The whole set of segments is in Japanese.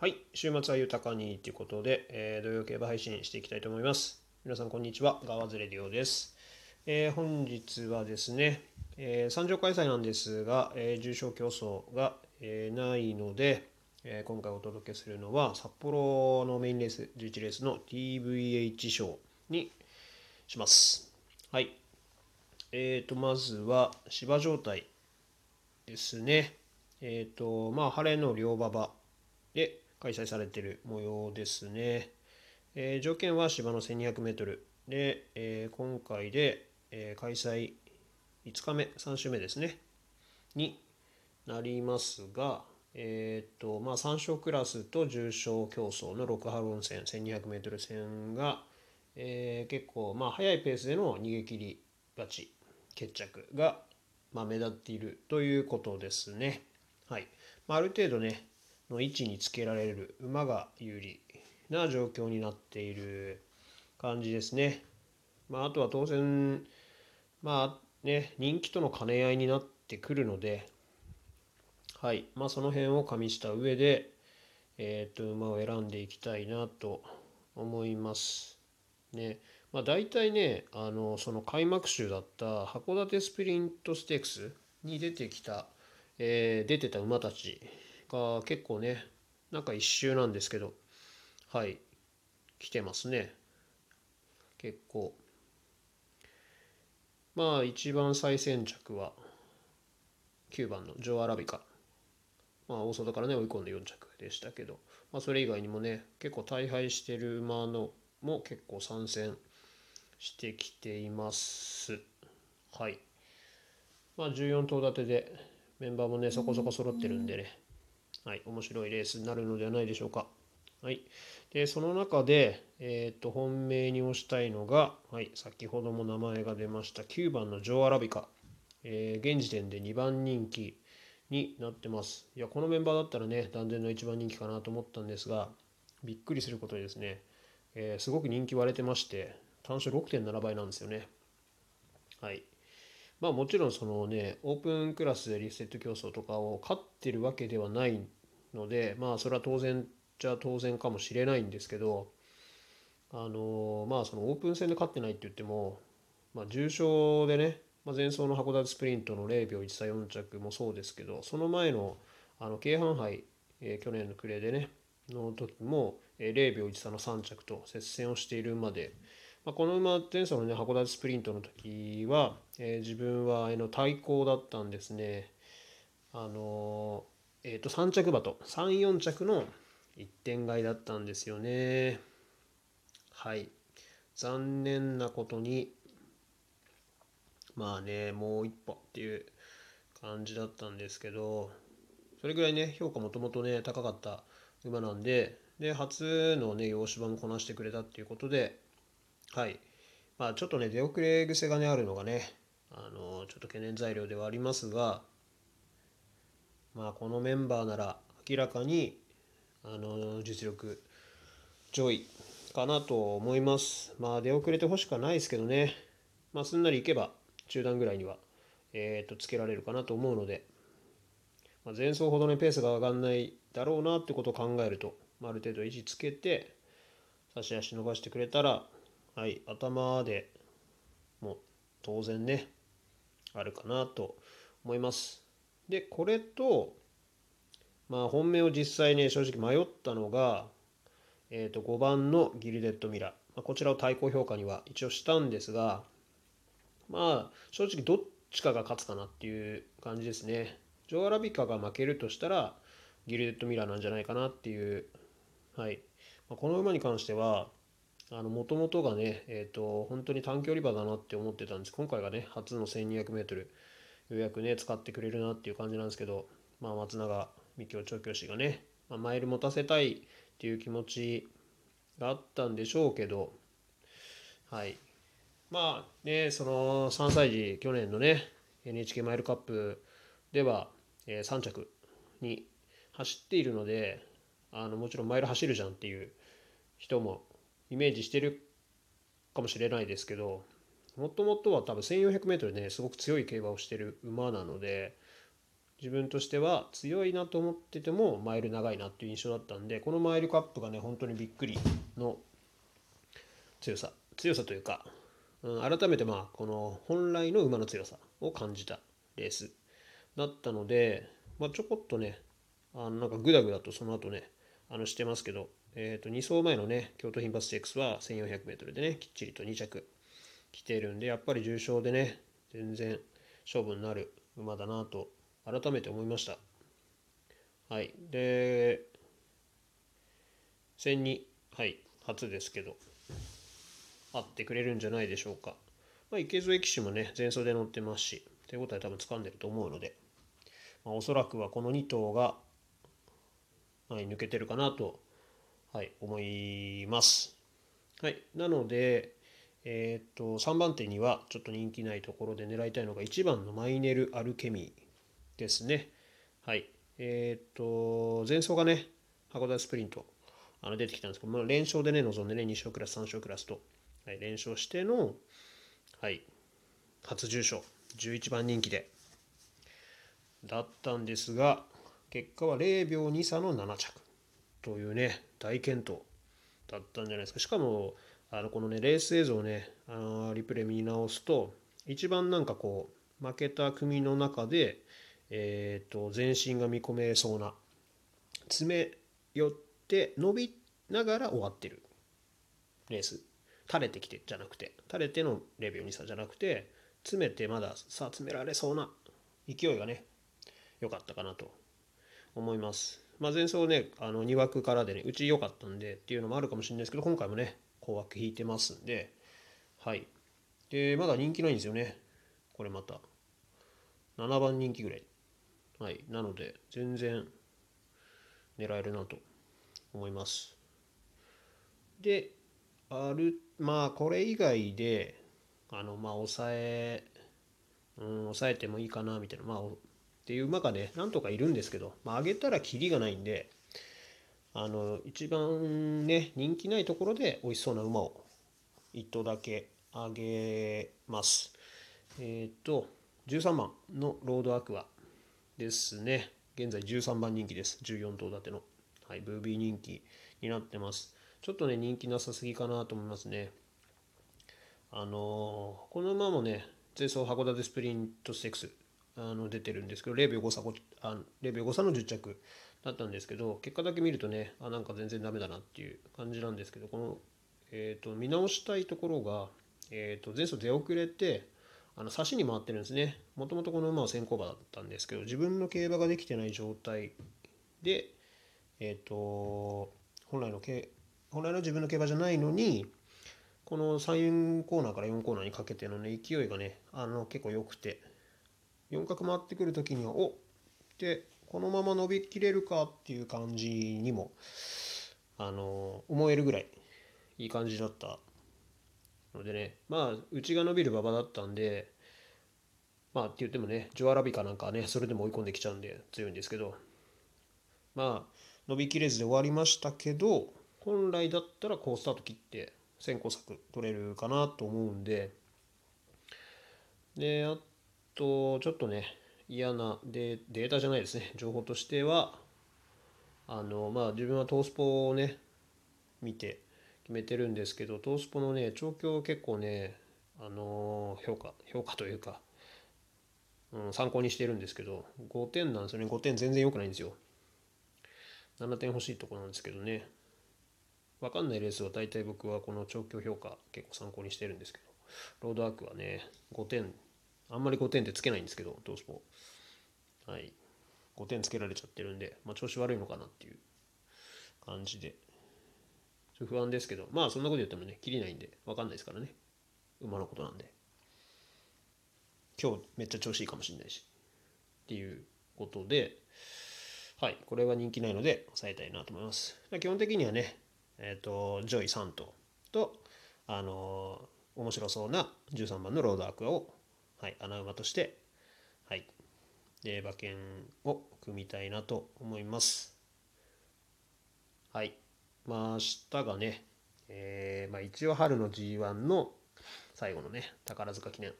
はい、週末は豊かにということで、えー、土曜競馬配信していきたいと思います。皆さん、こんにちは。ガワズレディオです。えー、本日はですね、えー、参上開催なんですが、えー、重賞競争が、えー、ないので、えー、今回お届けするのは、札幌のメインレース、11レースの TVH 賞にします。はい。えーと、まずは芝状態ですね。えっ、ー、と、まあ、晴れの両馬場で開催されている模様ですね。えー、条件は芝の 1200m で、えー、今回で、えー、開催5日目、3週目ですね、になりますが、えっ、と、まあ、3勝クラスと重賞競争の6ハロン戦、1200m 戦が、え結構、まあ、速いペースでの逃げ切り勝ち、決着が、まあ、目立っているということですね。はい。まあ、ある程度ね、の位置につけられる馬が有利な状況になっている感じですね。まあ、あとは当然、まあね、人気との兼ね合いになってくるので、はい、まあ、その辺を加味した上で、えっ、と、馬を選んでいきたいなと思います。ね。まあ、大体ね、あの、その開幕週だった函館スプリントステークスに出てきた、えー、出てた馬たちが結構ね、なんか一周なんですけど、はい、来てますね。結構。まあ一番最先着は9番のジョアラビカ。まあ大外からね追い込んで4着でしたけど、まあそれ以外にもね、結構大敗してる馬のも結構参戦してきています。はい。まあ14頭立てでメンバーもね、そこそこ揃ってるんでね、はい、面白いレースになるのではないでしょうか。はい、でその中で、えーと、本命に推したいのが、はい、先ほども名前が出ました9番のジョー・アラビカ、えー、現時点で2番人気になってます。いやこのメンバーだったらね断然の1番人気かなと思ったんですがびっくりすることにですね、えー、すごく人気割れてまして単勝6.7倍なんですよね。はい、まあもちろんそのね、オープンクラスでリセット競争とかを勝ってるわけではないので、まあそれは当然じゃ当然かもしれないんですけど、あのまあそのオープン戦で勝ってないって言っても、まあ重賞でね、まあ、前走の函館スプリントの0秒1差4着もそうですけど、その前のあの京阪杯、えー、去年の暮れでね、の時も、えー、0秒13の3着と接戦をしている馬で、まあ、この馬前走のね函館スプリントの時は、えー、自分はの対抗だったんですね。あのえっ、ー、と3着馬と34着の1点買いだったんですよね。はい。残念なことにまあねもう一歩っていう感じだったんですけどそれぐらいね評価もともとね高かった馬なんでで初のね洋芝もこなしてくれたっていうことではい。まあちょっとね、出遅れ癖がね、あるのがね、あの、ちょっと懸念材料ではありますが、まあこのメンバーなら明らかに、あの、実力上位かなと思います。まあ出遅れてほしくはないですけどね、まあすんなりいけば中段ぐらいには、えっ、と、つけられるかなと思うので、まあ、前走ほどね、ペースが上がんないだろうなってことを考えると、まあ、ある程度維持つけて、差し足伸ばしてくれたら、はい、頭でも当然ね、あるかなと思います。で、これと、まあ本命を実際ね、正直迷ったのが、えっ、ー、と、5番のギルデッドミラー。まあ、こちらを対抗評価には一応したんですが、まあ正直どっちかが勝つかなっていう感じですね。ジョアラビカが負けるとしたら、ギルデッドミラーなんじゃないかなっていう、はい。まあ、この馬に関しては、もともとがね、え、ー、と、本当に短距離馬だなって思ってたんです。今回がね、初の1200メートル、ようやくね、使ってくれるなっていう感じなんですけど、まあ、松永美京調教師がね、まあ、マイル持たせたいっていう気持ちがあったんでしょうけど、はい。まあね、その3歳児、去年のね、NHK マイルカップでは、えー、3着に走っているので、あのもちろんマイル走るじゃんっていう人もイメージしてるかもしれないですけどもともとは多分 1400m ねすごく強い競馬をしてる馬なので自分としては強いなと思っててもマイル長いなっていう印象だったんでこのマイルカップがね本当にびっくりの強さ強さというか、うん、改めてまあこの本来の馬の強さを感じたレースだったので、まあ、ちょこっとねあのなんかグダグダとその後ねあのしてますけど、えー、と2走前のね京都牝馬ステークスは 1400m でねきっちりと2着来てるんでやっぱり重賞でね全然勝負になる馬だなと改めて思いました。はい。で戦にはい初ですけど会ってくれるんじゃないでしょうか、まあ、池添騎手もね前走で乗ってますし手応え多分掴んでると思うので、まあ、おそらくはこの2頭が、はい、抜けてるかなと、はい、思いますはいなのでえっ、と3番手にはちょっと人気ないところで狙いたいのが1番のマイネル・アルケミーですね。はい。えっ、と前走がね函館スプリントあの出てきたんですけど、まあ、連勝でね臨んでね2勝クラス3勝クラスと、はい、連勝しての、はい、初重賞11番人気でだったんですが結果は0秒2差の7着というね大健闘だったんじゃないですか。しかもあのこのねレース映像をねあのリプレイ見直すと一番なんかこう負けた組の中で、えーと、全身が見込めそうな詰め寄って伸びながら終わってる。レース。垂れてきてじゃなくて。垂れての0秒2差じゃなくて詰めてまださあ詰められそうな勢いがね良かったかなと思います。まあ、前走ねあの2枠からでねうち良かったんでっていうのもあるかもしれないですけど今回もね高枠引いてますんで、はい。で、まだ人気ないんですよね。これまた。7番人気ぐらい。はい。なので、全然狙えるなと思います。で、ある、まあ、これ以外で、あの、まあ、抑え、うん、抑えてもいいかな、みたいな、まあ、っていう馬がね、なんとかいるんですけど、まあ、上げたらキリがないんで、あの一番ね人気ないところで美味しそうな馬を1頭だけあげます。えっ、ー、と13番のロードアクアですね。現在13番人気です。14頭立ての。はいブービー人気になってます。ちょっとね人気なさすぎかなと思いますね。あのー、この馬もね前走函館スプリントステークスあの出てるんですけど0秒5差あ0秒5差の10着だったんですけど結果だけ見るとねあなんか全然ダメだなっていう感じなんですけどこの、えーと、見直したいところが、えーと、前走出遅れてあの差しに回ってるんですね。もともとこの馬は先行馬だったんですけど自分の競馬ができてない状態でえっ、ー、と本来の本来の自分の競馬じゃないのにこの3コーナーから4コーナーにかけてのね勢いがねあの結構良くて。4角回ってくる時にはおってこのまま伸びきれるかっていう感じにもあの思えるぐらいいい感じだったのでね。まあうちが伸びる馬場だったんでまあって言ってもねジョアラビカなんかねそれでも追い込んできちゃうんで強いんですけど。まあ伸びきれずで終わりましたけど本来だったらこうスタート切って先行策取れるかなと思うんで。であとちょっとね嫌なデデータじゃないですね。情報としてはあのまあ自分はトースポをね見て決めてるんですけどトースポのね調教結構ねあの評価評価というか、うん、参考にしてるんですけど5点なんですよね。5点全然良くないんですよ。7点欲しいとこなんですけどね。分かんないレースは大体僕はこの調教評価結構参考にしてるんですけどロードアークはね5点あんまり5点ってつけないんですけど、トースポ。はい。5点つけられちゃってるんで、まあ、調子悪いのかなっていう感じで。ちょっと不安ですけど、まあそんなこと言ってもね、切りないんで、わかんないですからね。馬のことなんで。今日めっちゃ調子いいかもしれないし。っていうことで、はい、これは人気ないので抑えたいなと思います。基本的にはね、えっ、ー、と、上位3頭と、あのー、面白そうな13番のロードアクアをはい、穴馬として、はい、で馬券を組みたいなと思います。はい。まあ、明日がね、えー、まあ、一応春の G1 の最後のね、宝塚記念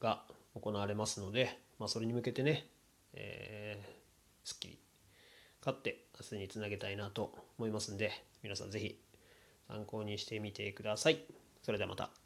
が行われますので、まあ、それに向けてね、えー、すっきり勝って明日につなげたいなと思いますんで皆さん是非参考にしてみてください。それではまた。